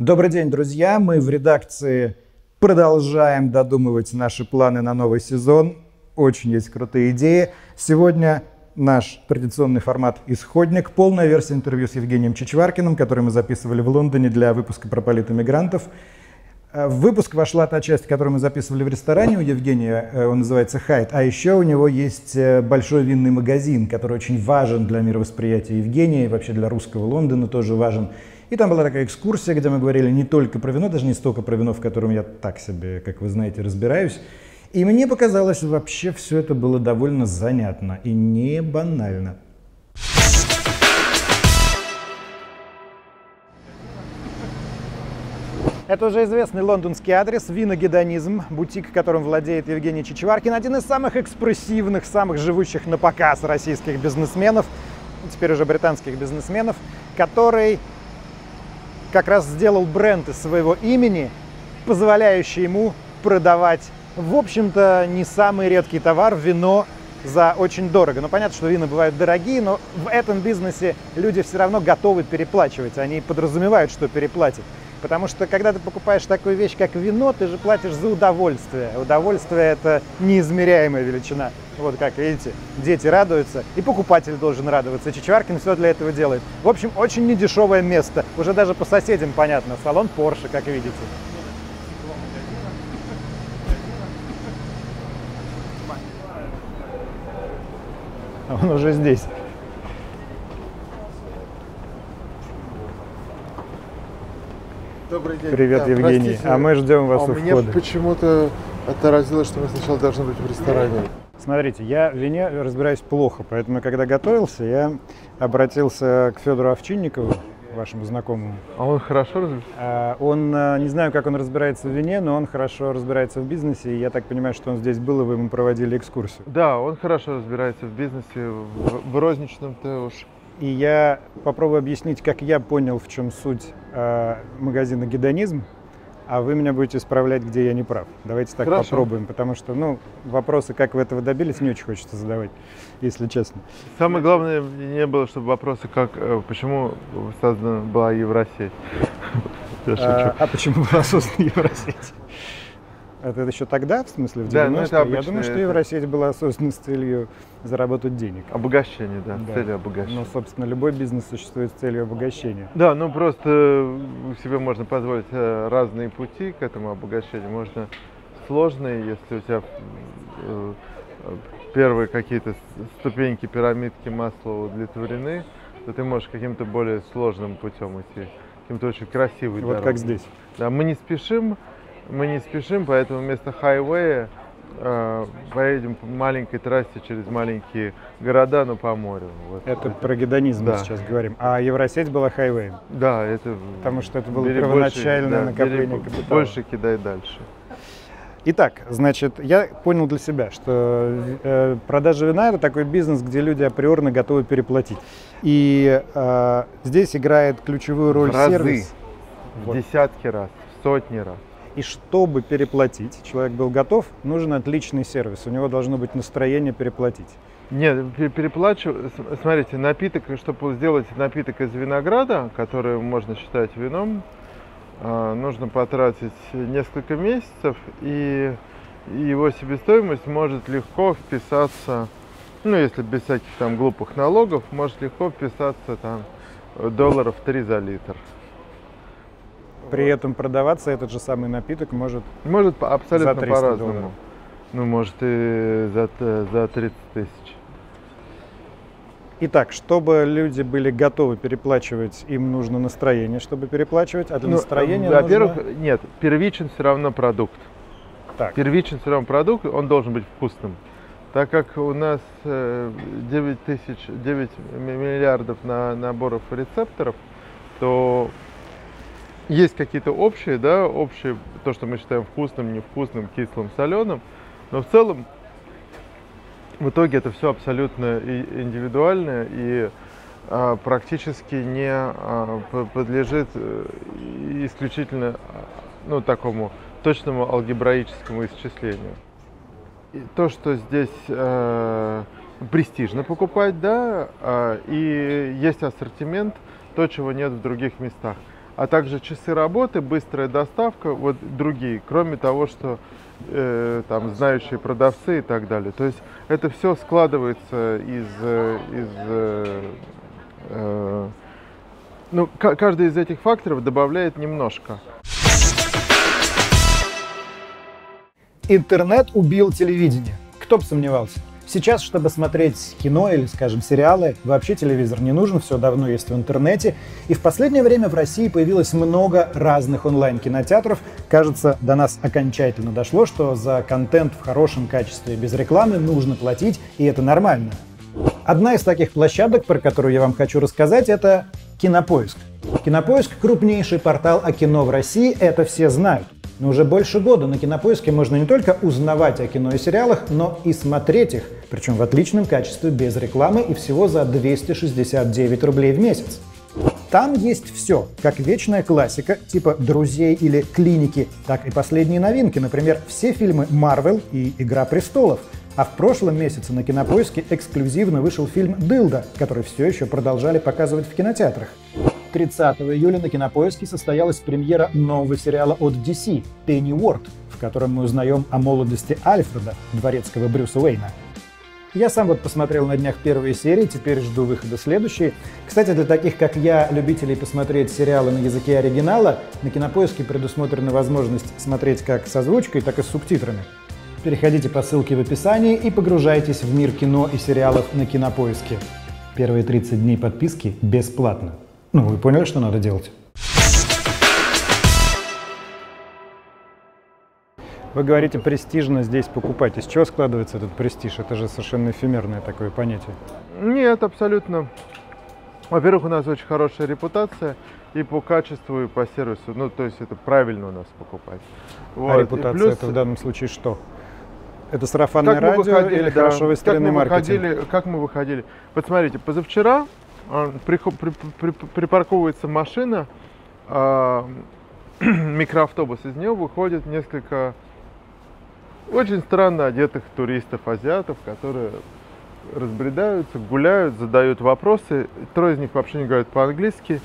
Добрый день, друзья. Мы в редакции продолжаем додумывать наши планы на новый сезон. Очень есть крутые идеи. Сегодня наш традиционный формат «Исходник», полная версия интервью с Евгением Чичваркиным, который мы записывали в Лондоне для выпуска про политэмигрантов. Э, в выпуск вошла та часть, которую мы записывали в ресторане у Евгения, э, он называется «Хайт», а еще у него есть э, большой винный магазин, который очень важен для мировосприятия Евгения и вообще для русского Лондона тоже важен. И там была такая экскурсия, где мы говорили не только про вино, даже не столько про вино, в котором я так себе, как вы знаете, разбираюсь. И мне показалось, вообще все это было довольно занятно и не банально. Это уже известный лондонский адрес «Виногедонизм», бутик, которым владеет Евгений Чичваркин, один из самых экспрессивных, самых живущих на показ российских бизнесменов, теперь уже британских бизнесменов, который как раз сделал бренд из своего имени, позволяющий ему продавать, в общем-то, не самый редкий товар – вино за очень дорого. Ну, понятно, что вина бывают дорогие, но в этом бизнесе люди все равно готовы переплачивать. Они подразумевают, что переплатят. Потому что, когда ты покупаешь такую вещь, как вино, ты же платишь за удовольствие. Удовольствие – это неизмеряемая величина. Вот как видите, дети радуются, и покупатель должен радоваться. Чичваркин все для этого делает. В общем, очень недешевое место. Уже даже по соседям понятно. Салон Porsche, как видите. А он уже здесь. Добрый день. Привет, Да, Евгений. простите, А мы ждем вас а у меня входа. почему-то отразилось, что мы сначала должны быть в ресторане. Смотрите, я в вине разбираюсь плохо, поэтому, когда готовился, я обратился к Федору Овчинникову, вашему знакомому. А он хорошо разбирается? А, Он, а, не знаю, как он разбирается в вине, но он хорошо разбирается в бизнесе, и я так понимаю, что он здесь был, и вы ему проводили экскурсию. Да, он хорошо разбирается в бизнесе, в, в розничном-то уж. И я попробую объяснить, как я понял, в чем суть а, магазина «Гедонизм», а вы меня будете исправлять, где я не прав. Давайте так Хорошо. попробуем, потому что, ну, вопросы, как вы этого добились, не очень хочется задавать, если честно. Самое главное не было, чтобы вопросы, как, э, почему создана была Евросеть. А, а почему была создана Евросеть? Это еще тогда, в смысле, в 90-е? Да, ну это Я обычно думаю, что это- Евросеть была создана с целью заработать денег. Обогащение, да, Да. с целью обогащения. Но, собственно, любой бизнес существует с целью обогащения. Да, ну просто себе можно позволить э, разные пути к этому обогащению. Можно сложные, если у тебя э, э, первые какие-то ступеньки пирамидки масла удовлетворены, то ты можешь каким-то более сложным путем идти, каким-то очень красивый Вот как здесь. Да, мы не спешим, мы не спешим, поэтому вместо хайвея э, поедем по маленькой трассе через маленькие города, но по морю. Вот. Это про гедонизм мы Да. сейчас говорим. А Евросеть была хайвеем. Да, это... Потому что это было первоначальное больше, да, накопление капитала. Больше кидай дальше. Итак, значит, я понял для себя, что э, продажа вина это такой бизнес, где люди априорно готовы переплатить. И э, здесь играет ключевую роль В разы. сервис. В Вот. десятки раз, в сотни раз. И чтобы переплатить, человек был готов, нужен отличный сервис. У него должно быть настроение переплатить. Нет, пе- переплачу. Смотрите, напиток, чтобы сделать напиток из винограда, который можно считать вином, а, нужно потратить несколько месяцев, и его себестоимость может легко вписаться, ну, если без всяких там глупых налогов, может легко вписаться там долларов 3 за литр. При этом продаваться этот же самый напиток может Может абсолютно 300 по-разному. Ну, может и за, за 30 тысяч. Итак, чтобы люди были готовы переплачивать, им нужно настроение, чтобы переплачивать, а для Ну, настроения Во-первых, нужно... нет, первичен все равно продукт. Так, Первичен все равно продукт, он должен быть вкусным. Так как у нас э, 9, тысяч, 9 ми- миллиардов на наборов рецепторов, то есть какие-то общие, да, общие, то, что мы считаем вкусным, невкусным, кислым, соленым, но в целом в итоге это все абсолютно индивидуально и а, практически не а, подлежит э, исключительно а, ну, такому точному алгебраическому исчислению. И то, что здесь э, престижно покупать, да, а, и есть ассортимент, то, чего нет в других местах. А также часы работы, быстрая доставка, вот другие, кроме того, что э, там знающие продавцы и так далее. То есть это все складывается из, э, из э, э, ну, каждый из этих факторов добавляет немножко. Интернет убил телевидение. Кто бы сомневался. Сейчас, чтобы смотреть кино или, скажем, сериалы, вообще телевизор не нужен, все давно есть в интернете. И в последнее время в России появилось много разных онлайн-кинотеатров. Кажется, до нас окончательно дошло, что за контент в хорошем качестве без рекламы нужно платить, и это нормально. Одна из таких площадок, про которую я вам хочу рассказать, это Кинопоиск. Кинопоиск – крупнейший портал о кино в России, это все знают. Но уже больше года на Кинопоиске можно не только узнавать о кино и сериалах, но и смотреть их, причем в отличном качестве, без рекламы и всего за 269 рублей в месяц. Там есть все, как вечная классика, типа «Друзей» или «Клиники», так и последние новинки, например, все фильмы «Марвел» и «Игра престолов», а в прошлом месяце на Кинопоиске эксклюзивно вышел фильм «Дылда», который все еще продолжали показывать в кинотеатрах. 30 июля на Кинопоиске состоялась премьера нового сериала от DC «Пенни Уорд», в котором мы узнаем о молодости Альфреда, дворецкого Брюса Уэйна. Я сам вот посмотрел на днях первые серии, теперь жду выхода следующие. Кстати, для таких, как я, любителей посмотреть сериалы на языке оригинала, на Кинопоиске предусмотрена возможность смотреть как с озвучкой, так и с субтитрами. Переходите по ссылке в описании и погружайтесь в мир кино и сериалов на Кинопоиске. Первые 30 дней подписки бесплатно. Ну, вы поняли, что надо делать? Вы говорите, престижно здесь покупать. Из чего складывается этот престиж? Это же совершенно эфемерное такое понятие. Нет, абсолютно. Во-первых, у нас очень хорошая репутация и по качеству, и по сервису. Ну, то есть это правильно у нас покупать. А вот. А репутация плюс... это в данном случае что? Это сарафанное как радио выходили, или да. хорошо выстроенный как мы маркетинг? Выходили, как мы выходили? Посмотрите, позавчера при, при, при, припарковывается машина, э, микроавтобус, из нее выходит несколько очень странно одетых туристов, азиатов, которые разбредаются, гуляют, задают вопросы. Трое из них вообще не говорят по-английски.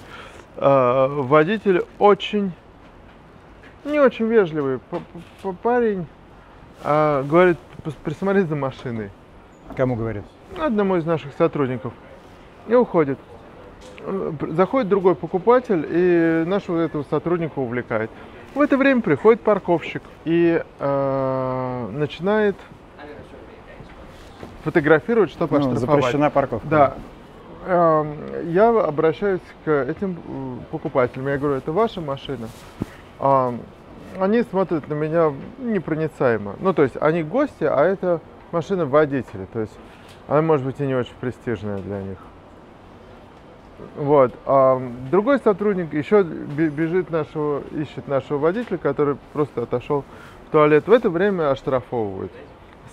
Э, водитель очень, не очень вежливый парень, э, говорит, присмотри за машиной. Кому говорит? Одному из наших сотрудников и уходит. Заходит другой покупатель и нашего этого сотрудника увлекает. В это время приходит парковщик и э, начинает фотографировать, чтобы ну, оштрафовать. Запрещена парковка. Да. Э, я обращаюсь к этим э, покупателям. Я говорю, это ваша машина? Э, они смотрят на меня непроницаемо. Ну, то есть они гости, а это машина водителя. То есть она может быть и не очень престижная для них. Вот. А другой сотрудник еще бежит нашего, ищет нашего водителя, который просто отошел в туалет. В это время оштрафовывают.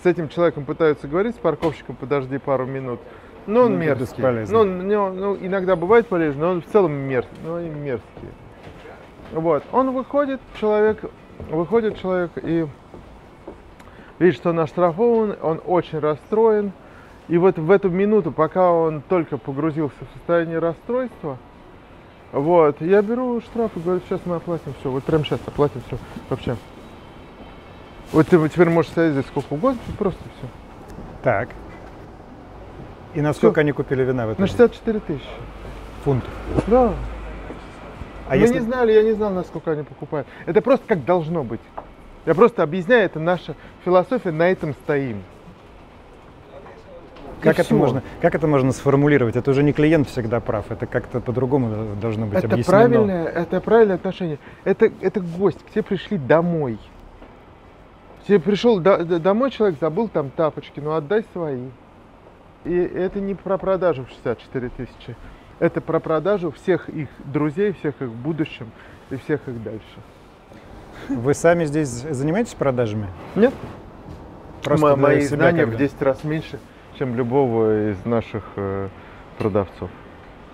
С этим человеком пытаются говорить, с парковщиком подожди пару минут. Но он ну, мерзкий. Ну, ну, ну, иногда бывает полезно, но он в целом мерзкий. Ну, они мерзкие. Вот. Он выходит, человек, выходит человек и видит, что он оштрафован, он очень расстроен. И вот в эту минуту, пока он только погрузился в состояние расстройства, вот, я беру штраф и говорю, сейчас мы оплатим все, вот прямо сейчас оплатим все, вообще. Вот ты теперь можешь стоять здесь сколько угодно, просто все. Так. И на сколько они купили вина в этом? На 64 тысячи. Фунтов? Да. А Мы если... не знали, я не знал, насколько они покупают. Это просто как должно быть. Я просто объясняю, это наша философия, на этом стоим. Как это, можно, как это можно сформулировать? Это уже не клиент всегда прав, это как-то по-другому должно быть это объяснено. Правильное, это правильное отношение. Это, это гость, к тебе пришли домой. Тебе пришел до, домой человек, забыл там тапочки, ну отдай свои. И это не про продажу в 64 тысячи. Это про продажу всех их друзей, всех их в будущем и всех их дальше. Вы сами здесь занимаетесь продажами? Нет. Просто Мои знания в 10 раз меньше чем любого из наших э, продавцов.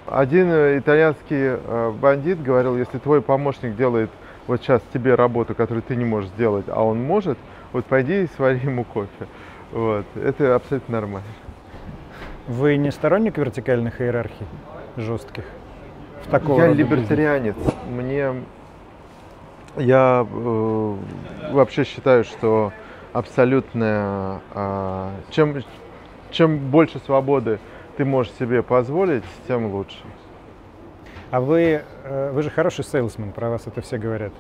Один э, итальянский э, бандит говорил, если твой помощник делает вот сейчас тебе работу, которую ты не можешь сделать, а он может, вот пойди и свари ему кофе. Вот. Это абсолютно нормально. Вы не сторонник вертикальных иерархий жестких? в такого Я либертарианец. Мне я э, вообще считаю, что абсолютная а, чем чем больше свободы ты можешь себе позволить, тем лучше. А вы, э, вы же хороший сейлсмен, про вас это все говорят.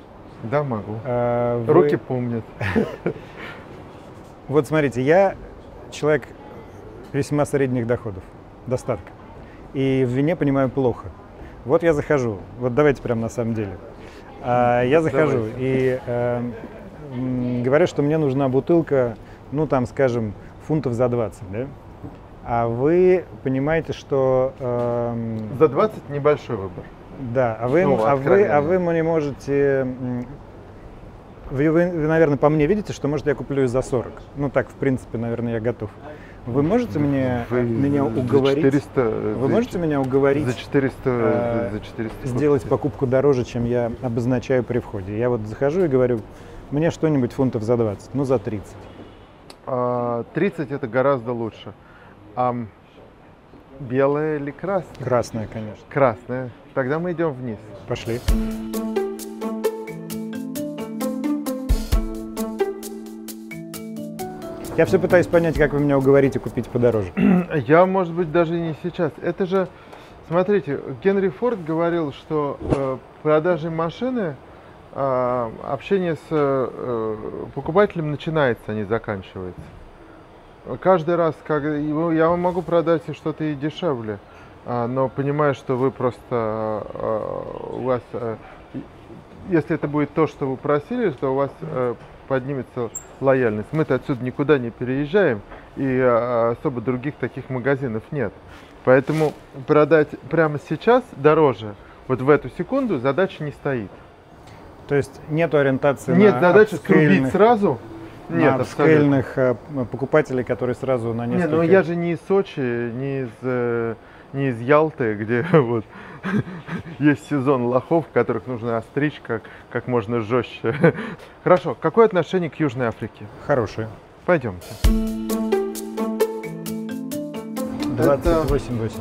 Да, могу. А вы- Руки помнят. Вот смотрите, я человек весьма средних доходов, достатка. И в вине понимаю плохо. Вот я захожу, вот давайте прям на самом деле. А, я захожу Давайте. и э, м, говорю, что мне нужна бутылка, ну там, скажем, фунтов за 20, да? А вы понимаете, что... эм, За 20 небольшой выбор. да, а вы, Ну, а вы, а вы мне можете... Вы, вы, вы, наверное, по мне видите, что, может, я куплю и за 40. Ну, так, в принципе, наверное, я готов. Вы можете мне, Вы меня за уговорить? 400, Вы за можете меня уговорить За 400, э, за 400 сделать покупку дороже, чем я обозначаю при входе? Я вот захожу и говорю, мне что-нибудь фунтов за 20, ну, за 30. А, 30 это гораздо лучше. А белое или красное? Красная, конечно. Красное. Тогда мы идем вниз. Пошли. Я все пытаюсь понять, как вы меня уговорите купить подороже. Я, может быть, даже не сейчас. Это же, смотрите, Генри Форд говорил, что э, продажей машины э, общение с э, покупателем начинается, а не заканчивается. Каждый раз, как я вам могу продать и что-то и дешевле, а, но понимаю, что вы просто э, у вас, э, если это будет то, что вы просили, то у вас э, поднимется лояльность. Мы-то отсюда никуда не переезжаем, и особо других таких магазинов нет. Поэтому продать прямо сейчас дороже, вот в эту секунду, задача не стоит. То есть нет ориентации Нет на задачи срубить апскейльных- сразу. На Нет, абсолютно. апскейльных, э, покупателей, которые сразу на Не, несколько... ну я же не из Сочи, не из, э, не из Ялты, где вот есть сезон лохов, которых нужно остричь как, как можно жестче. Хорошо, какое отношение к Южной Африке? Хорошие. Пойдемте. 28,80.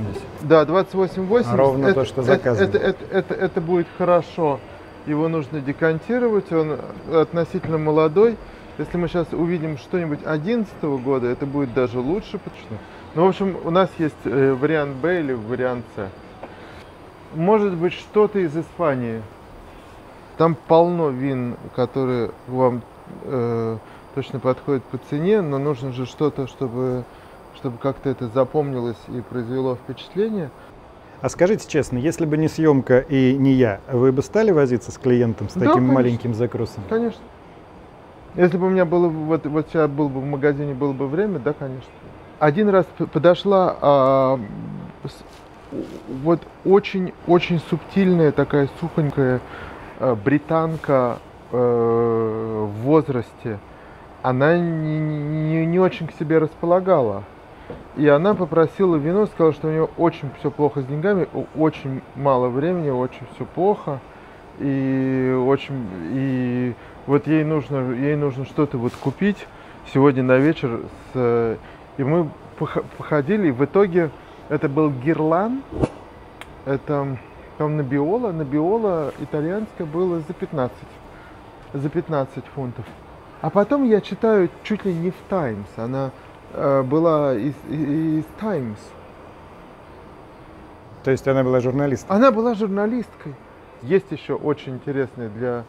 Да, 28,80. Ровно это, то, что это- заказано. Это, это, это, это будет хорошо. Его нужно декантировать, он относительно молодой. Если мы сейчас увидим что-нибудь 11 года, это будет даже лучше. что- Ну, в общем, у нас есть э, вариант Б или вариант С. Может быть, что-то из Испании. Там полно вин, которые вам э, точно подходят по цене, но нужно же что-то, чтобы, чтобы как-то это запомнилось и произвело впечатление. А скажите честно, если бы не съемка и не я, вы бы стали возиться с клиентом с Да, таким конечно. маленьким закрусом? Конечно. Если бы у меня было бы- вот, вот сейчас был бы в магазине было бы время, да, конечно. Один раз подошла а, с- вот очень очень субтильная такая сухонькая а, британка э, в возрасте. Она не, не, не очень к себе располагала. И она попросила вино, сказала, что у нее очень все плохо с деньгами, очень мало времени, очень все плохо. И очень и вот ей нужно ей нужно что-то вот купить сегодня на вечер с, и мы пох- походили и в итоге это был гирлан это там на биола на биола итальянское было за 15 за 15 фунтов а потом я читаю чуть ли не в Таймс она э, была из, из Таймс То есть она была журналистом? Она была журналисткой. Есть еще очень интересный для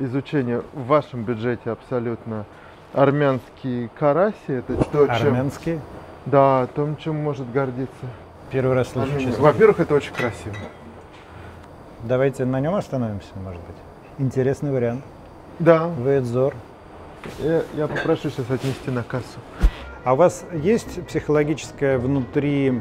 изучения в вашем бюджете абсолютно армянский караси. Это то, чем, Армянские? да, том, чем может гордиться. Первый раз слышу, Армения. честно. Во-первых, это очень красиво. Давайте на нем остановимся, может быть. Интересный вариант. Да. Вейдзор. Я, я попрошу сейчас отнести на кассу. А у вас есть психологическая внутри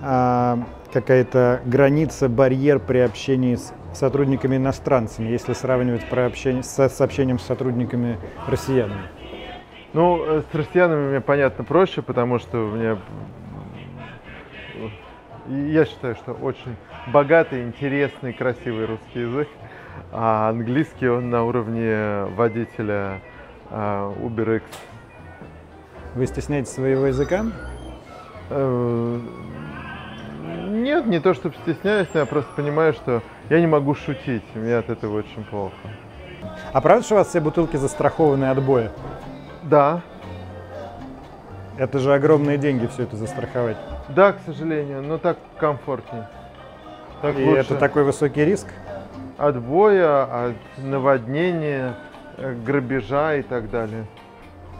а, какая-то граница, барьер при общении с сотрудниками иностранцами, если сравнивать про общение, с, с общением с сотрудниками россиянами? Ну, э, с россиянами мне понятно проще, потому что меня и я считаю, что очень богатый, интересный, красивый русский язык, а английский он на уровне водителя а, UberX. Вы стесняетесь своего языка? Нет, не то чтобы стесняюсь, но я просто понимаю, что я не могу шутить. Мне от этого очень плохо. А правда, что у вас все бутылки застрахованы от боя? Да, Это же огромные деньги все это застраховать. да, к сожалению, но так комфортнее. Так И лучше. это такой высокий риск? От боя, от наводнения, э, грабежа и так далее.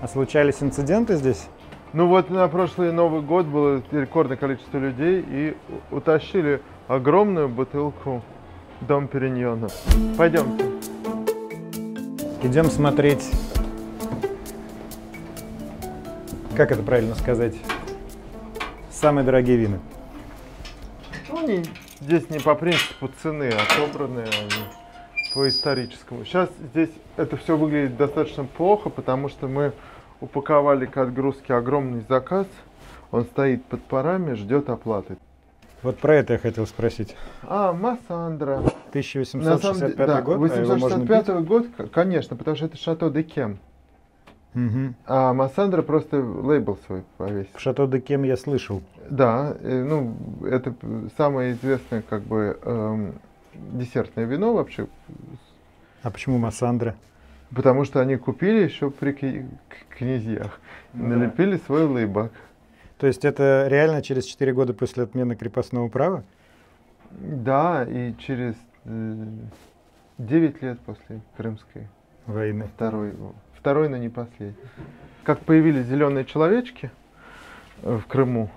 А случались инциденты здесь? Ну вот на прошлый Новый год было рекордное количество людей и утащили огромную бутылку Дом Периньона. Пойдемте. Идем смотреть, как это правильно сказать, самые дорогие вина. Ну, не- здесь не по принципу цены, а отобранные они по историческому. Сейчас здесь это все выглядит достаточно плохо, потому что мы упаковали к отгрузке огромный заказ. Он стоит под парами, ждет оплаты. Вот про это я хотел спросить. А, Массандра. 1865 да, год, а его можно 865 год, конечно, потому что это Шато де Кем. Мгм. А Массандра просто лейбл свой повесил. Шато де Кем я слышал. Да, э, ну, это самое известное, как бы, эм, десертное вино вообще, А почему Массандра? Потому что они купили еще при князьях, налепили свой лейбак. То есть это реально через 4 года после отмены крепостного права? Да, и через э, 9 лет после Крымской Войны. Второй, второй, но не последний. Как появились зеленые человечки э, в Крыму,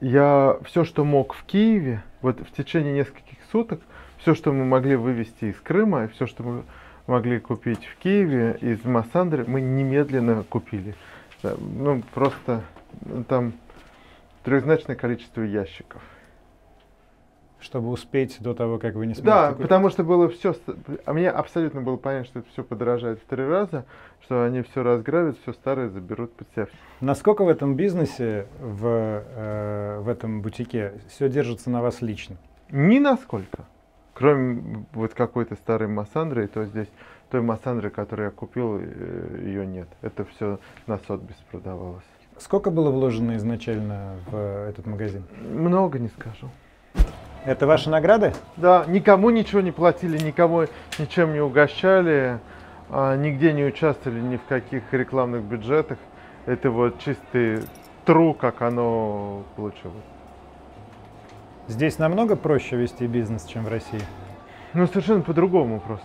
я все, что мог в Киеве, вот в течение нескольких суток, все, что мы могли вывести из Крыма, и все, что мы могли купить в Киеве из Массандры, мы немедленно купили. Ну, просто там трехзначное количество ящиков. Чтобы успеть до того, как вы не сможете Да, купить? потому что было все, а мне абсолютно было понятно, что это все подорожает в три раза, что они все разграбят, все старое заберут под себя. Насколько в этом бизнесе, в, э, в этом бутике, все держится на вас лично? Ни насколько. Кроме вот какой-то старой Массандры, то здесь той Массандры, которую я купил, ее нет. Это все на Сотбис продавалось. Сколько было вложено изначально в этот магазин? Много не скажу. Это ваши награды? Да, никому ничего не платили, никого ничем не угощали, а, нигде не участвовали ни в каких рекламных бюджетах. Это вот чистый тру, как оно получилось. Здесь намного проще вести бизнес, чем в России. Ну, совершенно по-другому просто.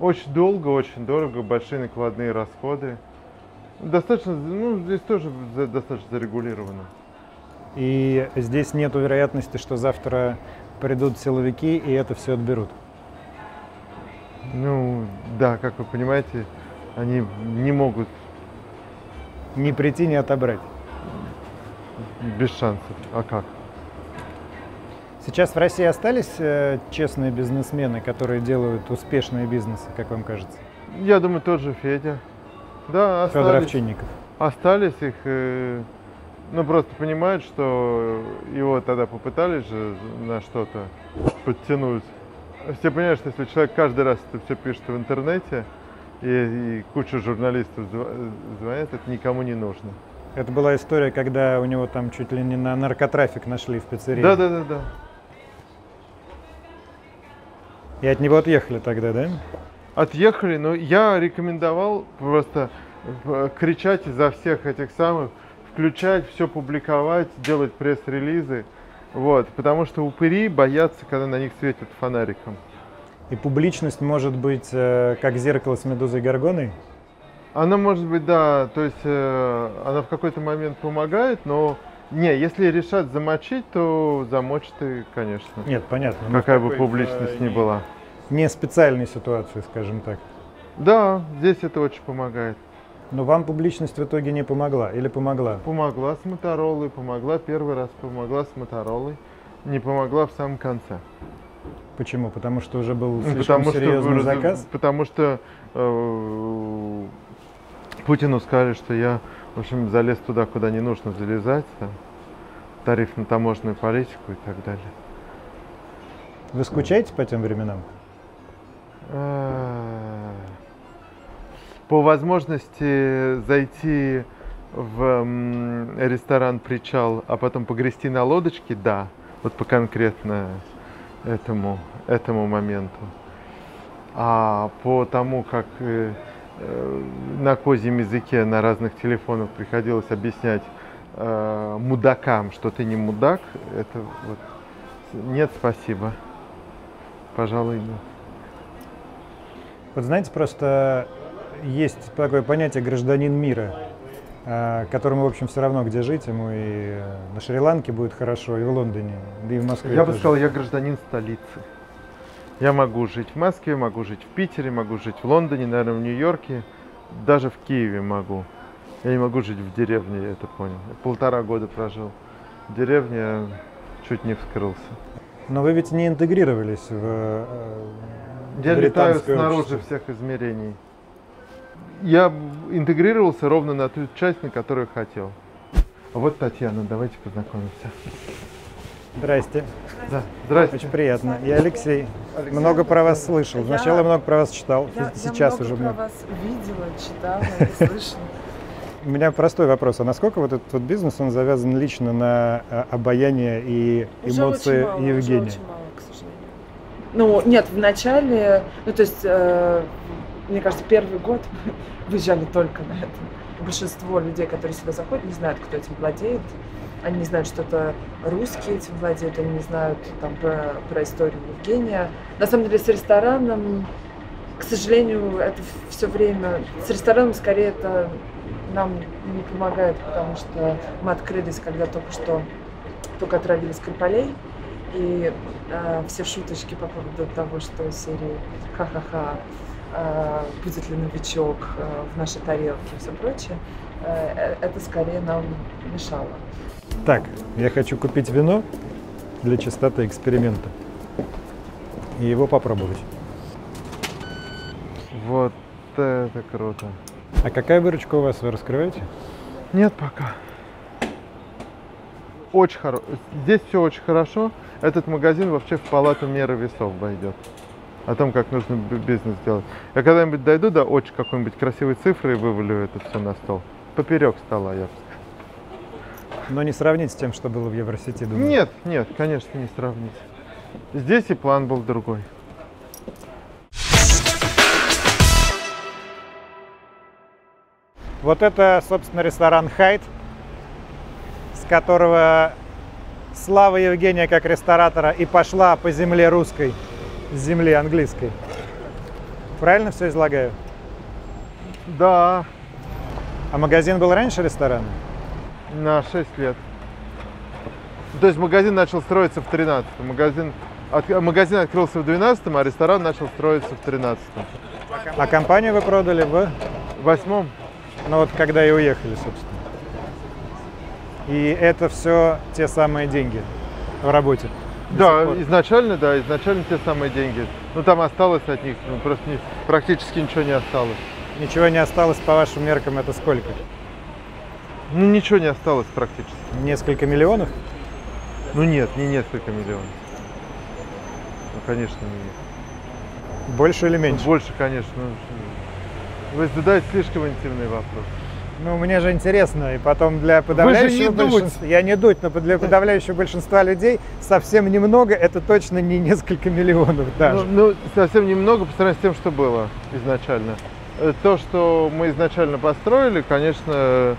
Очень долго, очень дорого, большие накладные расходы. Достаточно, ну, здесь тоже достаточно зарегулировано. И здесь нет вероятности, что завтра придут силовики и это все отберут. Ну, да, как вы понимаете, они не могут Не прийти, не отобрать. без шансов. А как? Сейчас в России остались э, честные бизнесмены, которые делают успешные бизнесы, как вам кажется? Я думаю, тот же Федя. Да, Федор остались. Овчинников. Остались их, э, ну просто понимают, что его тогда попытались же на что-то подтянуть. Все понимают, что если человек каждый раз это все пишет в интернете, и, и куча журналистов зв- звонят, это никому не нужно. Это была история, когда у него там чуть ли не на наркотрафик нашли в пиццерии. Да, да, да, да. И от него отъехали тогда, да? Отъехали, но я рекомендовал просто э, кричать изо всех этих самых, включать, все публиковать, делать пресс-релизы. Вот, потому что упыри боятся, когда на них светят фонариком. И публичность может быть э, как зеркало с медузой Горгоной. Она может быть, да, то есть э, она в какой-то момент помогает, но не, если решат замочить, то замочь ты, конечно. Нет, понятно. но Какая бы публичность э, ни была. Не специальной ситуации, скажем так. Да, здесь это очень помогает. Но вам публичность в итоге не помогла или помогла? Помогла с Моторолой, помогла первый раз, помогла с Моторолой, не помогла в самом конце. Почему? Потому что уже был Ну, слишком серьезный выразил- заказ? Потому что э, Путину сказали, что я, в общем, залез туда, куда не нужно залезать, там, тариф на таможенную политику и так далее. Вы скучаете по тем временам? А, По возможности зайти в ресторан «Причал», а потом погрести на лодочке, да. вот по конкретно этому, этому моменту. А по тому, как э, э, на козьем языке на разных телефонах приходилось объяснять э, мудакам, что ты не мудак, это вот нет, спасибо. Пожалуй, нет. Вот знаете, просто есть такое понятие гражданин мира, э, которому, в общем, все равно, где жить, ему и на Шри-Ланке будет хорошо, и в Лондоне, да и в Москве. Я бы тоже. сказал, я гражданин столицы. Я могу жить в Москве, могу жить в Питере, могу жить в Лондоне, наверное, в Нью-Йорке, даже в Киеве могу. Я не могу жить в деревне, я это понял. Я полтора года прожил в деревне, чуть не вскрылся. Но вы ведь не интегрировались в э, Я летаю снаружи общество. всех измерений. Я интегрировался ровно на ту часть, на которую хотел. А Вот Татьяна, давайте познакомимся. Здрасте, Да, здрасте. очень приятно. Я Алексей. Много про вас слышал. Сначала Я- много про вас читал, Я, сейчас я много уже про много. вас видела, читала и слышала. У меня простой вопрос. А насколько вот этот вот бизнес, он завязан лично на э, обаяние и Уже эмоции очень мало, уже Евгения? очень мало, к сожалению. Ну, нет, в начале, ну, то есть, э, мне кажется, первый год выезжали только на этом. Большинство людей, которые сюда заходят, не знают, кто этим владеет. Они не знают, что это русские этим владеют, они не знают там, про, про историю Евгения. На самом деле с рестораном, к сожалению, это все время... С рестораном скорее это нам не помогает, потому что мы открылись, когда только что только отравили Скрипалей. И э, все шуточки по поводу того, что серии ха-ха-ха, э, будет ли новичок э, в нашей тарелке и все прочее, э, э, это скорее нам мешало. Так, я хочу купить вино для чистоты эксперимента и его попробовать. Вот это круто. А какая выручка у вас, вы раскрываете? Нет пока. Очень хорошо. Здесь все очень хорошо. Этот магазин вообще в палату меры весов войдет. О том, как нужно бизнес делать. Я когда-нибудь дойду до очень какой-нибудь красивой цифры и вывалю это все на стол. Поперек стола я. бы. Но не сравнить с тем, что было в Евросети, думаю. Нет, нет, конечно, не сравнить. Здесь и план был другой. Вот это, собственно, ресторан Хайт, с которого слава Евгения как ресторатора и пошла по земле русской, с земли английской. Правильно все излагаю? Да, А магазин был раньше ресторана? На 6 лет. То есть магазин начал строиться в 13 магазин, от- магазин открылся в 12 а ресторан начал строиться в 13 А компанию вы продали в... В восьмом Ну вот когда и уехали, собственно. И это все те самые деньги в работе. Да, изначально, да, изначально те самые деньги. Ну там осталось от них, ну, просто не- практически ничего не осталось. Ничего не осталось по вашим меркам, это сколько? Ну ничего не осталось практически. Несколько миллионов? Ну нет, не несколько миллионов. Ну конечно не. Больше или меньше? Больше, конечно. ну, Вы задаете слишком интимный вопрос. Ну, мне же интересно, и потом для подавляющего большинства... Я не дуть, но для подавляющего большинства людей совсем немного, это точно не несколько миллионов даже. Ну, ну, совсем немного по сравнению с тем, что было изначально. Э, То, что мы изначально построили, конечно,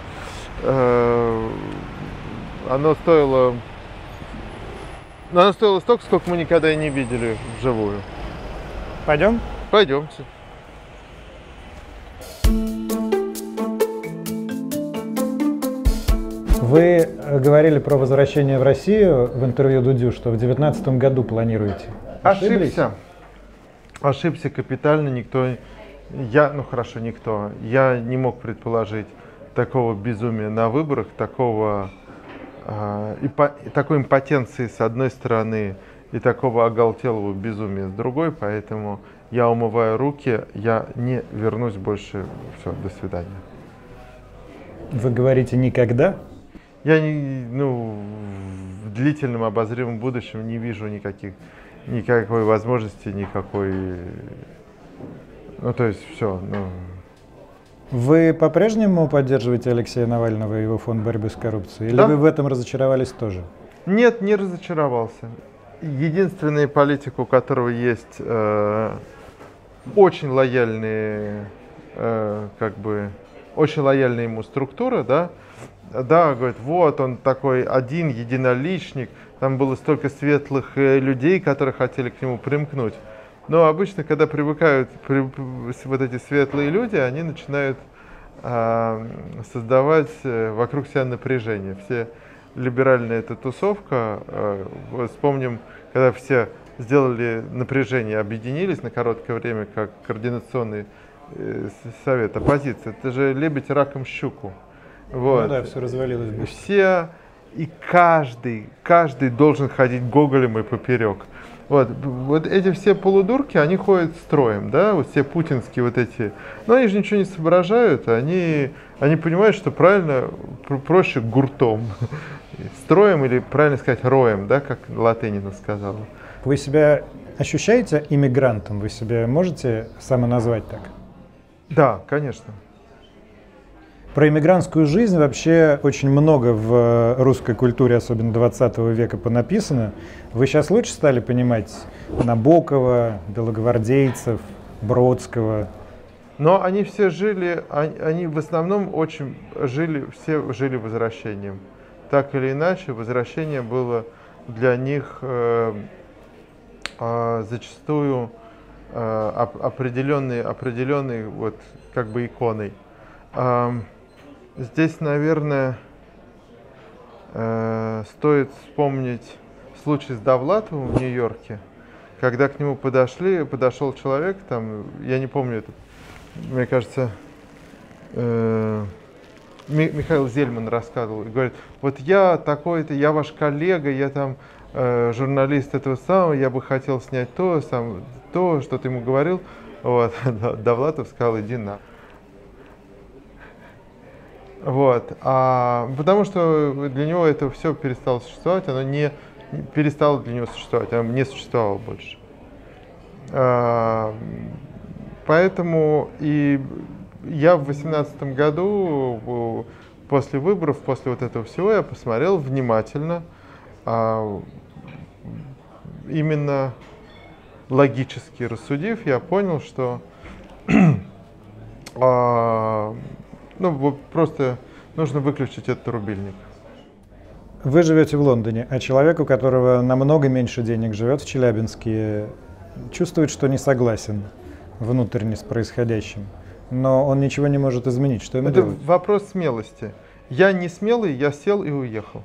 оно стоило... Оно стоило столько, сколько мы никогда и не видели вживую. Пойдем? Пойдемте. Вы э, говорили про возвращение в Россию в интервью Дудю, что в 2019 году планируете. Ошиблись? Ошибся. Ошибся капитально. Никто, я, ну хорошо, никто. Я не мог предположить такого безумия на выборах, такого а, импо- такой импотенции с одной стороны и такого оголтелого безумия с другой, поэтому я умываю руки, я не вернусь больше. Все, до свидания. Вы говорите никогда? Я не, ну, в длительном обозримом будущем не вижу никаких, никакой возможности, никакой, ну, то есть все, ну, Вы по-прежнему поддерживаете Алексея Навального и его фонд борьбы с коррупцией? Или Да. вы в этом разочаровались тоже? Нет, не разочаровался. Единственный политик, у которого есть э, очень лояльные, э, как бы, очень лояльная ему структура, да, да, говорит, вот он такой один единоличник, там было столько светлых э, людей, которые хотели к нему примкнуть. Но обычно, когда привыкают при, вот эти светлые люди, они начинают э, создавать вокруг себя напряжение. Все либеральная эта тусовка, э, вспомним, когда все сделали напряжение, объединились на короткое время, как координационный э, совет, оппозиция. Это же лебедь раком щуку. Вот. Ну да, все развалилось. Быстро. Все и каждый, каждый должен ходить гоголем и поперек. Вот, вот эти все полудурки, они ходят строем, да, вот все путинские вот эти, но они же ничего не соображают, они, они понимают, что правильно, проще гуртом, строем или, правильно сказать, роем, да, как Латынина сказала. Вы себя ощущаете иммигрантом? Вы себя можете самоназвать так? Да, конечно. Про иммигрантскую жизнь вообще очень много в русской культуре, особенно 20 века, понаписано. Вы сейчас лучше стали понимать Набокова, белогвардейцев, Бродского? Но они все жили, они в основном очень жили, все жили возвращением. Так или иначе, возвращение было для них э, э, зачастую э, определенной, определенной вот как бы иконой. Э, Здесь, наверное, э, стоит вспомнить случай с Довлатовым в Нью-Йорке, когда к нему подошли, подошел человек, там, я не помню, это, мне кажется, э, Михаил Зельман рассказывал, и говорит, вот я такой-то, я ваш коллега, я там э, журналист этого самого, я бы хотел снять то, сам, то, что ты ему говорил. Вот, Довлатов сказал, иди на. Вот. А, потому что для него это все перестало существовать, оно не перестало для него существовать, оно не существовало больше. А, поэтому и я в восемнадцатом году после выборов, после вот этого всего, я посмотрел внимательно, а, именно логически рассудив, я понял, что а, ну, просто нужно выключить этот рубильник. Вы живете в Лондоне, а человек, у которого намного меньше денег живет в Челябинске, чувствует, что не согласен внутренне с происходящим, но он ничего не может изменить. Что ему Это делать? вопрос смелости. Я не смелый, я сел и уехал.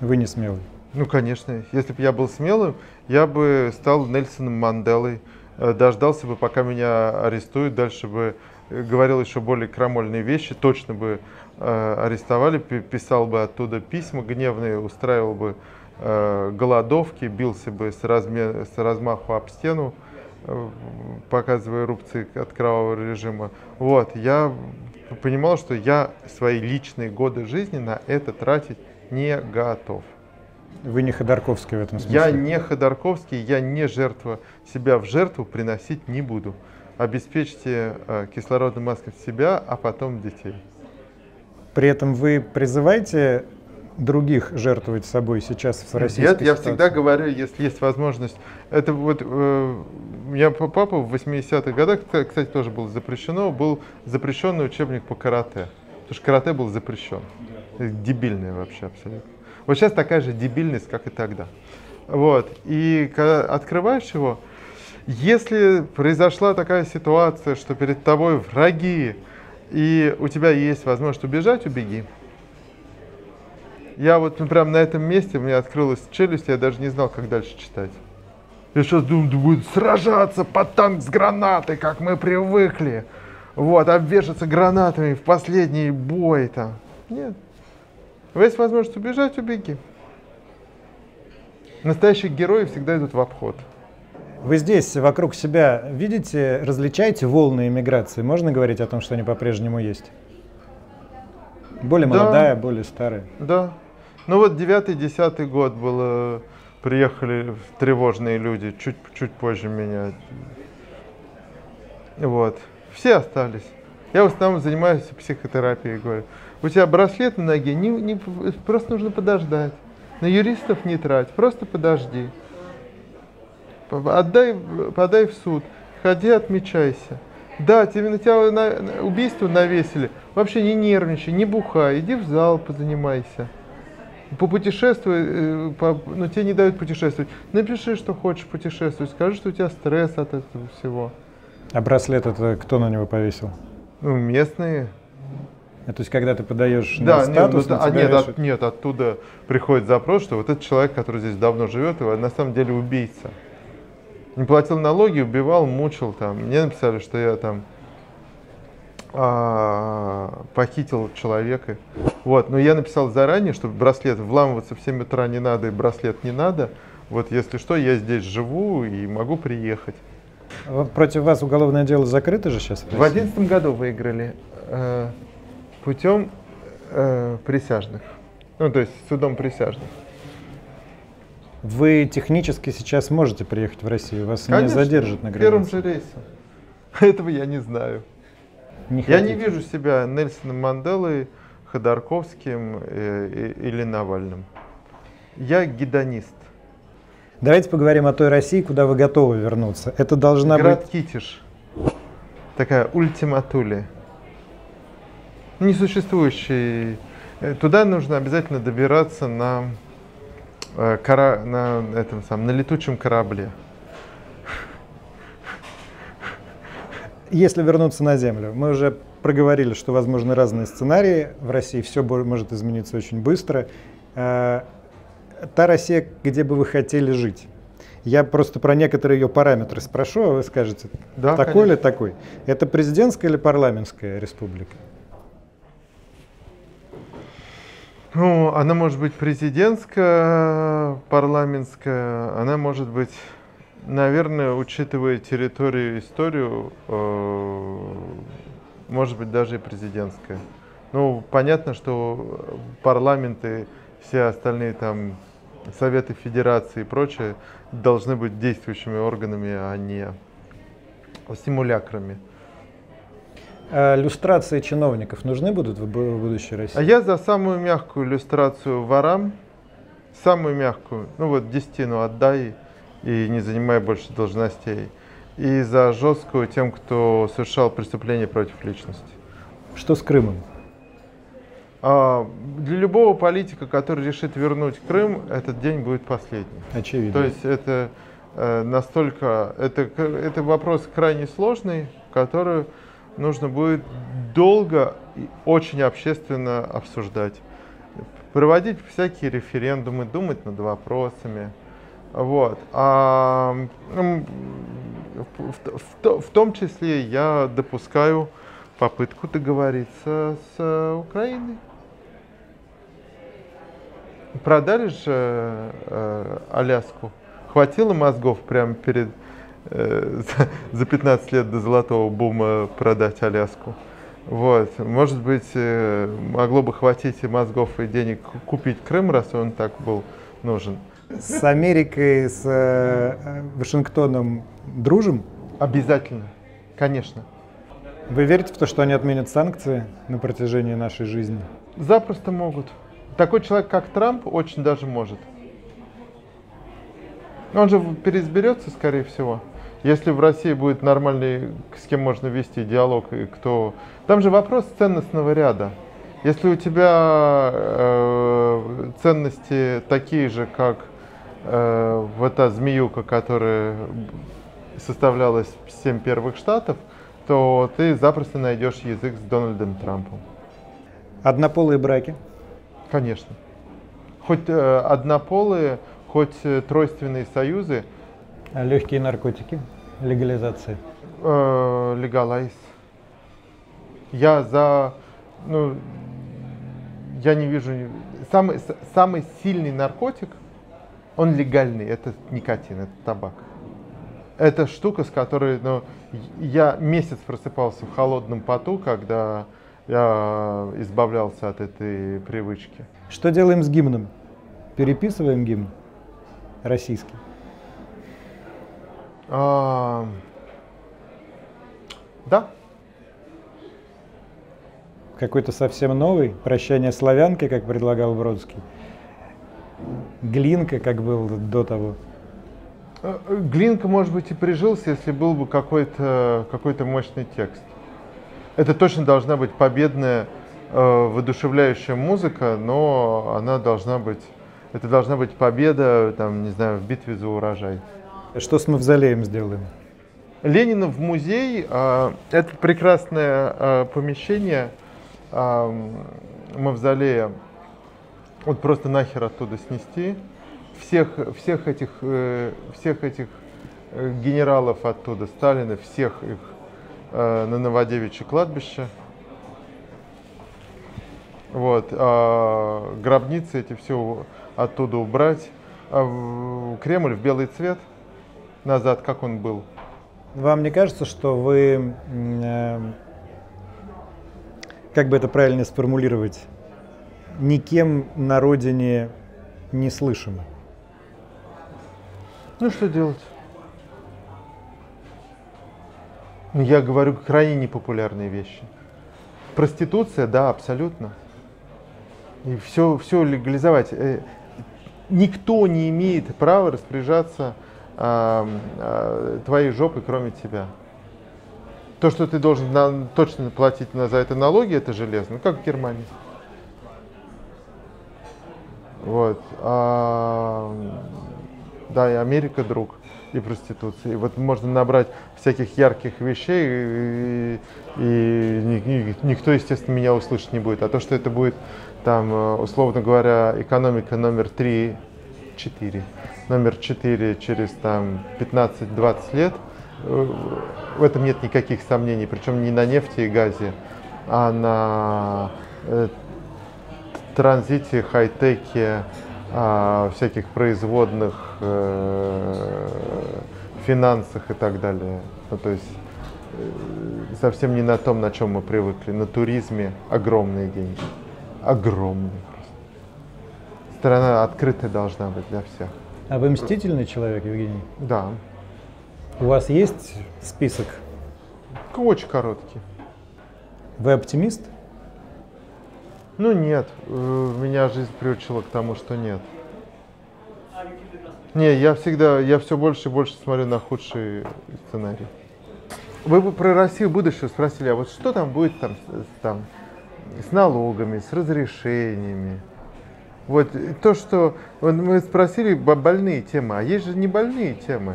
Вы не смелый? Ну, конечно. Если бы я был смелым, я бы стал Нельсоном Манделой, э, дождался бы, пока меня арестуют, дальше бы говорил еще более крамольные вещи, точно бы э, арестовали, писал бы оттуда письма гневные, устраивал бы э, голодовки, бился бы с, разме, с размаху об стену, э, показывая рубцы от кровавого режима. Вот, я понимал, что я свои личные годы жизни на это тратить не готов. Вы не Ходорковский в этом смысле? Я не Ходорковский, я не жертва, себя в жертву приносить не буду обеспечьте э, кислородный маску себя, а потом детей. При этом вы призываете других жертвовать собой сейчас в российской Нет, я всегда говорю, если есть возможность. Это вот э, у меня папа в 80-х годах, кстати, тоже было запрещено, был запрещенный учебник по карате. Потому что карате был запрещен. Дебильное вообще абсолютно. Вот сейчас такая же дебильность, как и тогда. Вот. И когда открываешь его, если произошла такая ситуация, что перед тобой враги, и у тебя есть возможность убежать, убеги. Я вот ну, прям на этом месте, у меня открылась челюсть, я даже не знал, как дальше читать. Я сейчас думаю, будет сражаться под танк с гранатой, как мы привыкли. Вот, обвешаться гранатами в последний бой там. Нет. Есть возможность убежать, убеги. Настоящие герои всегда идут в обход. Вы здесь вокруг себя видите, различаете волны иммиграции? Можно говорить о том, что они по-прежнему есть? Более да. молодая, более старая? Да. Ну вот девятый, десятый год было, приехали тревожные люди, чуть, чуть позже меня. Вот. Все остались. Я в основном занимаюсь психотерапией, говорю. У тебя браслет на ноге, не, не, просто нужно подождать. На юристов не трать, просто подожди. Отдай, подай в суд, ходи, отмечайся. Да, тебе на тебя на, убийство навесили. Вообще не нервничай, не бухай, иди в зал, позанимайся. Попутешествуй, э, по, ну тебе не дают путешествовать. Напиши, что хочешь путешествовать, скажи, что у тебя стресс от этого всего. А браслет это кто на него повесил? Ну, местные. А, то есть, когда ты подаешь да, на статус, нет, ну, на а, нет, вешают... от, нет, оттуда приходит запрос, что вот этот человек, который здесь давно живет, его на самом деле убийца. Не платил налоги, убивал, мучил там. Мне написали, что я там а, похитил человека. Вот, но я написал заранее, что браслет вламываться в 7 утра не надо и браслет не надо. Вот если что, я здесь живу и могу приехать. Против вас уголовное дело закрыто же сейчас? В одиннадцатом году выиграли э, путем э, присяжных. Ну, то есть судом присяжных. Вы технически сейчас можете приехать в Россию, вас Конечно, не задержат на границе? первым же рейсом. Этого я не знаю. Не я хотите? не вижу себя Нельсоном Манделой, Ходорковским э, или Навальным. Я гедонист. Давайте поговорим о той России, куда вы готовы вернуться. Это должна Град быть... Китиш. Такая ультиматуля. Несуществующий. Э, Туда нужно обязательно добираться на, кора... на, этом самом, на летучем корабле. Если вернуться на Землю, мы уже проговорили, что возможны разные сценарии. В России все может измениться очень быстро. Э, Та Россия, где бы вы хотели жить. Я просто про некоторые ее параметры спрошу, а вы скажете, Да, такой конечно. или такой. Это президентская или парламентская республика? Ну, она может быть президентская, парламентская, она может быть, наверное, учитывая территорию и историю, э, может быть даже и президентская. Ну, понятно, что парламенты, все остальные там Советы Федерации и прочее должны быть действующими органами, а не симулякрами. А люстрации чиновников нужны будут в бу- в будущей России? А я за самую мягкую иллюстрацию ворам, самую мягкую, ну вот десятину отдай и не занимай больше должностей. И за жесткую тем, кто совершал преступления против личности. Что с Крымом? А для любого политика, который решит вернуть Крым, этот день будет последний. Очевидно. То есть это э, настолько, это, это вопрос крайне сложный, который нужно будет долго и очень общественно обсуждать. Проводить всякие референдумы, думать над вопросами. Вот. А, в, в- в то- в том числе я допускаю попытку договориться с Украиной. Продали же э, Аляску. Хватило мозгов прямо перед за, за 15 лет до золотого бума продать Аляску. Вот. Может быть, э, могло бы хватить и мозгов и денег купить Крым, раз он так был нужен. С Америкой, с э, э, Вашингтоном дружим? Обязательно. Конечно. Вы верите в то, что они отменят санкции на протяжении нашей жизни? Запросто могут. Такой человек, как Трамп, очень даже может. Он же переизберется, скорее всего. Если в России будет нормальный, с кем можно вести диалог, и кто... Там же вопрос ценностного ряда. Если у тебя э, ценности такие же, как э, вот эта змеюка, которая составлялась семь первых штатов, то ты запросто найдешь язык с Дональдом Трампом. Однополые браки? Конечно. Хоть э, однополые, хоть э, тройственные союзы, А легкие наркотики? Легализация? э, легалайз. Я за, ну, я не вижу, самый, самый сильный наркотик, он легальный, это никотин, это табак. Это штука, с которой, ну, я месяц просыпался в холодном поту, когда я избавлялся от этой привычки. Что делаем с гимном? Переписываем гимн российский? А, да, Какой-то совсем новый? Прощание славянки, как предлагал Бродский? Глинка, как был до того? Э, э, Глинка, может быть, и прижился, если был бы какой-то какой мощный текст. Это точно должна быть победная, э, воодушевляющая музыка, но она должна быть, это должна быть победа, там, не знаю, в битве за урожай. Что с мавзолеем сделаем? Ленина в музей э, это прекрасное э, помещение э, мавзолея. Вот просто нахер оттуда снести всех, всех этих, э, всех этих э, генералов оттуда, Сталина, всех их э, на Новодевичье кладбище. Вот, а гробницы эти все оттуда убрать. А Кремль в белый цвет назад, как он был. Вам не кажется, что вы, э, как бы это правильно сформулировать, никем на родине не слышимы? Ну что делать? Ну, я говорю крайне непопулярные вещи. Проституция, да, абсолютно. И все, все легализовать. Э, никто не имеет права распоряжаться твоей жопой, кроме тебя. То, что ты должен на, точно платить на, за это налоги, это железно, ну, как в Германии. Вот. А, да, и Америка друг и проституции. Вот можно набрать всяких ярких вещей, и, и, и никто, естественно, меня услышать не будет. А то, что это будет, там, э, условно говоря, экономика номер 3, 4, номер 4 через там 15-20 лет, э, в этом нет никаких сомнений, причем не на нефти и газе, а на э, транзите, хай-теке, а, всяких производных, э, финансах и так далее. Ну, то есть совсем не на том, на чем мы привыкли. На туризме огромные деньги. Огромные просто. Страна открытая должна быть для всех. А вы мстительный человек, Евгений? Да. У вас есть список? Очень короткий. Вы оптимист? Ну нет, э, меня жизнь приучила к тому, что нет. Не, я всегда, я все больше и больше смотрю на худший сценарий. Вы бы про Россию будущего спросили, а вот что там будет там, там с налогами, с разрешениями? Вот то, что вот мы спросили больные темы, а есть же не больные темы.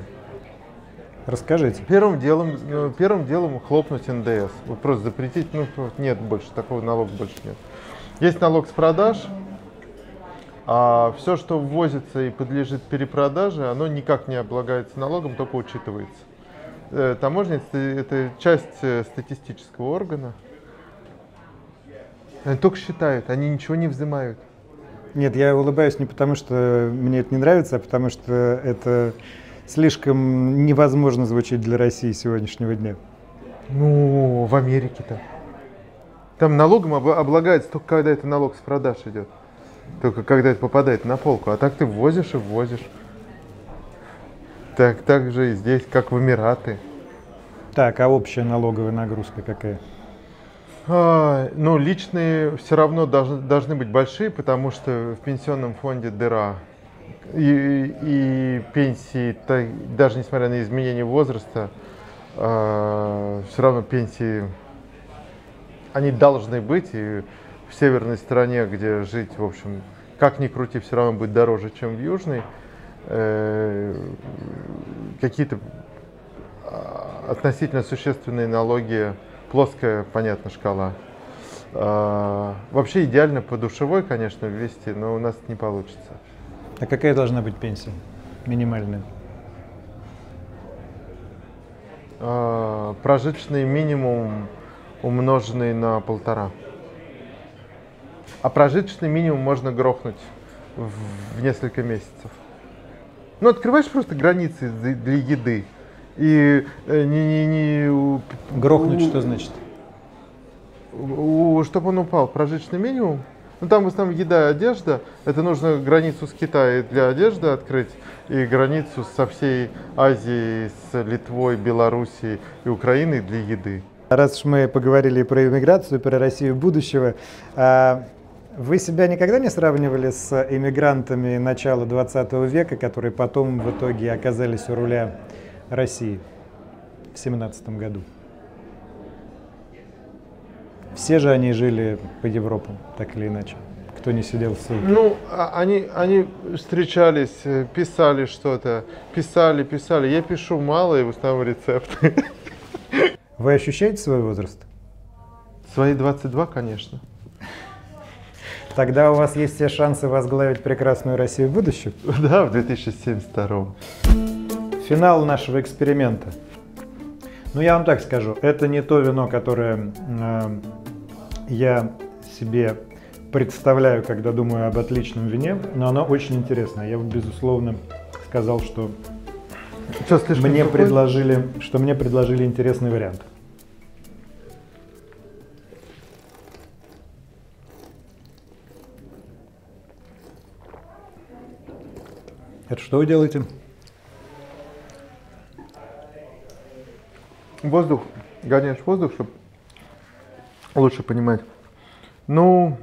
Расскажите. Первым делом, ну, первым делом хлопнуть НДС. Вот просто запретить, ну нет больше, такого налога больше нет. Есть налог с продаж, а все, что ввозится и подлежит перепродаже, оно никак не облагается налогом, только учитывается. Э, таможня – это часть э, статистического органа. Они только считают, они ничего не взимают. Нет, я улыбаюсь не потому, что мне это не нравится, а потому что это слишком невозможно звучит для России сегодняшнего дня. Ну, в Америке-то. Там налогом облагается только когда это налог с продаж идет. Только когда это попадает на полку. А так ты ввозишь и ввозишь. Так, так же и здесь, как в Эмираты. Так, а общая налоговая нагрузка какая? А, ну, личные все равно должны, должны быть большие, потому что в пенсионном фонде дыра. И, и пенсии, даже несмотря на изменение возраста, э, все равно пенсии они должны быть, и в северной стране, где жить, в общем, как ни крути, все равно будет дороже, чем в южной. Э, какие-то а, относительно существенные налоги, плоская, понятно, шкала. А, вообще идеально по душевой, конечно, ввести, но у нас не получится. А какая должна быть пенсия минимальная? А, прожиточный минимум умноженный на полтора. А прожиточный минимум можно грохнуть в, несколько месяцев. Ну, открываешь просто границы для еды. И э, не, не, не... Грохнуть что значит? Чтобы он упал, прожиточный минимум. Ну, там в основном еда и одежда. Это нужно границу с Китаем для одежды открыть и границу со всей Азией, с Литвой, Белоруссией и Украиной для еды. Раз уж мы поговорили про иммиграцию, про Россию будущего, а, Вы себя никогда не сравнивали с иммигрантами начала 20 века, которые потом в итоге оказались у руля России в 17 году? Все же они жили по Европам, так или иначе, кто не сидел в ссылке. Ну, а- они, они встречались, э, писали что-то, писали, писали. Я пишу мало и в основном рецепты. Вы ощущаете свой возраст? Свои 22, конечно. Тогда у вас есть все шансы возглавить прекрасную Россию в будущем. Да, в 2072. Финал нашего эксперимента. Ну, я вам так скажу, это не то вино, которое э, я себе представляю, когда думаю об отличном вине, но оно очень интересное. Я бы, безусловно, сказал, что Что, мне сухой? предложили, что мне предложили интересный вариант. Это что вы делаете? Воздух, гоняешь воздух, чтобы лучше понимать. Ну,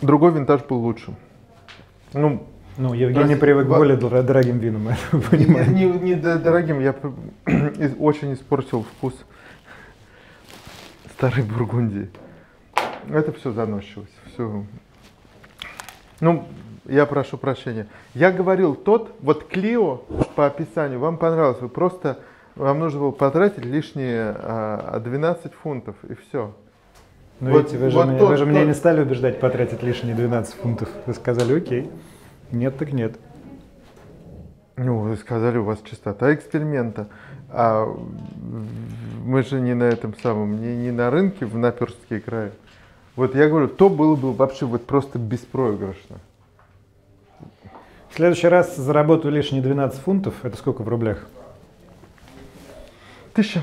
другой винтаж был лучше. Ну, Ну, Евгений Раз- привык к во- более дор- дорогим винам, это вы не, не- не дорогим, я очень испортил вкус старой Бургундии. Это все заносчивость, все. Ну, я прошу прощения. Я говорил тот, вот Клио по описанию вам понравилось, вы просто, вам нужно было потратить лишние а, 12 фунтов и все. Но Вот- видите, вы же, вот меня, тот- вы же меня тот- не стали убеждать потратить лишние 12 фунтов. Вы сказали, окей. Нет, так нет. Ну, вы сказали, у вас частота эксперимента. А мы же не на этом самом, не, не на рынке в наперстке крае. Вот я говорю, то было бы вообще вот просто беспроигрышно. В следующий раз заработаю лишние 12 фунтов. Это сколько в рублях? Тысяча.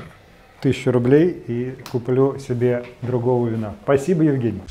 Тысячу рублей и куплю себе другого вина. Спасибо, Евгений.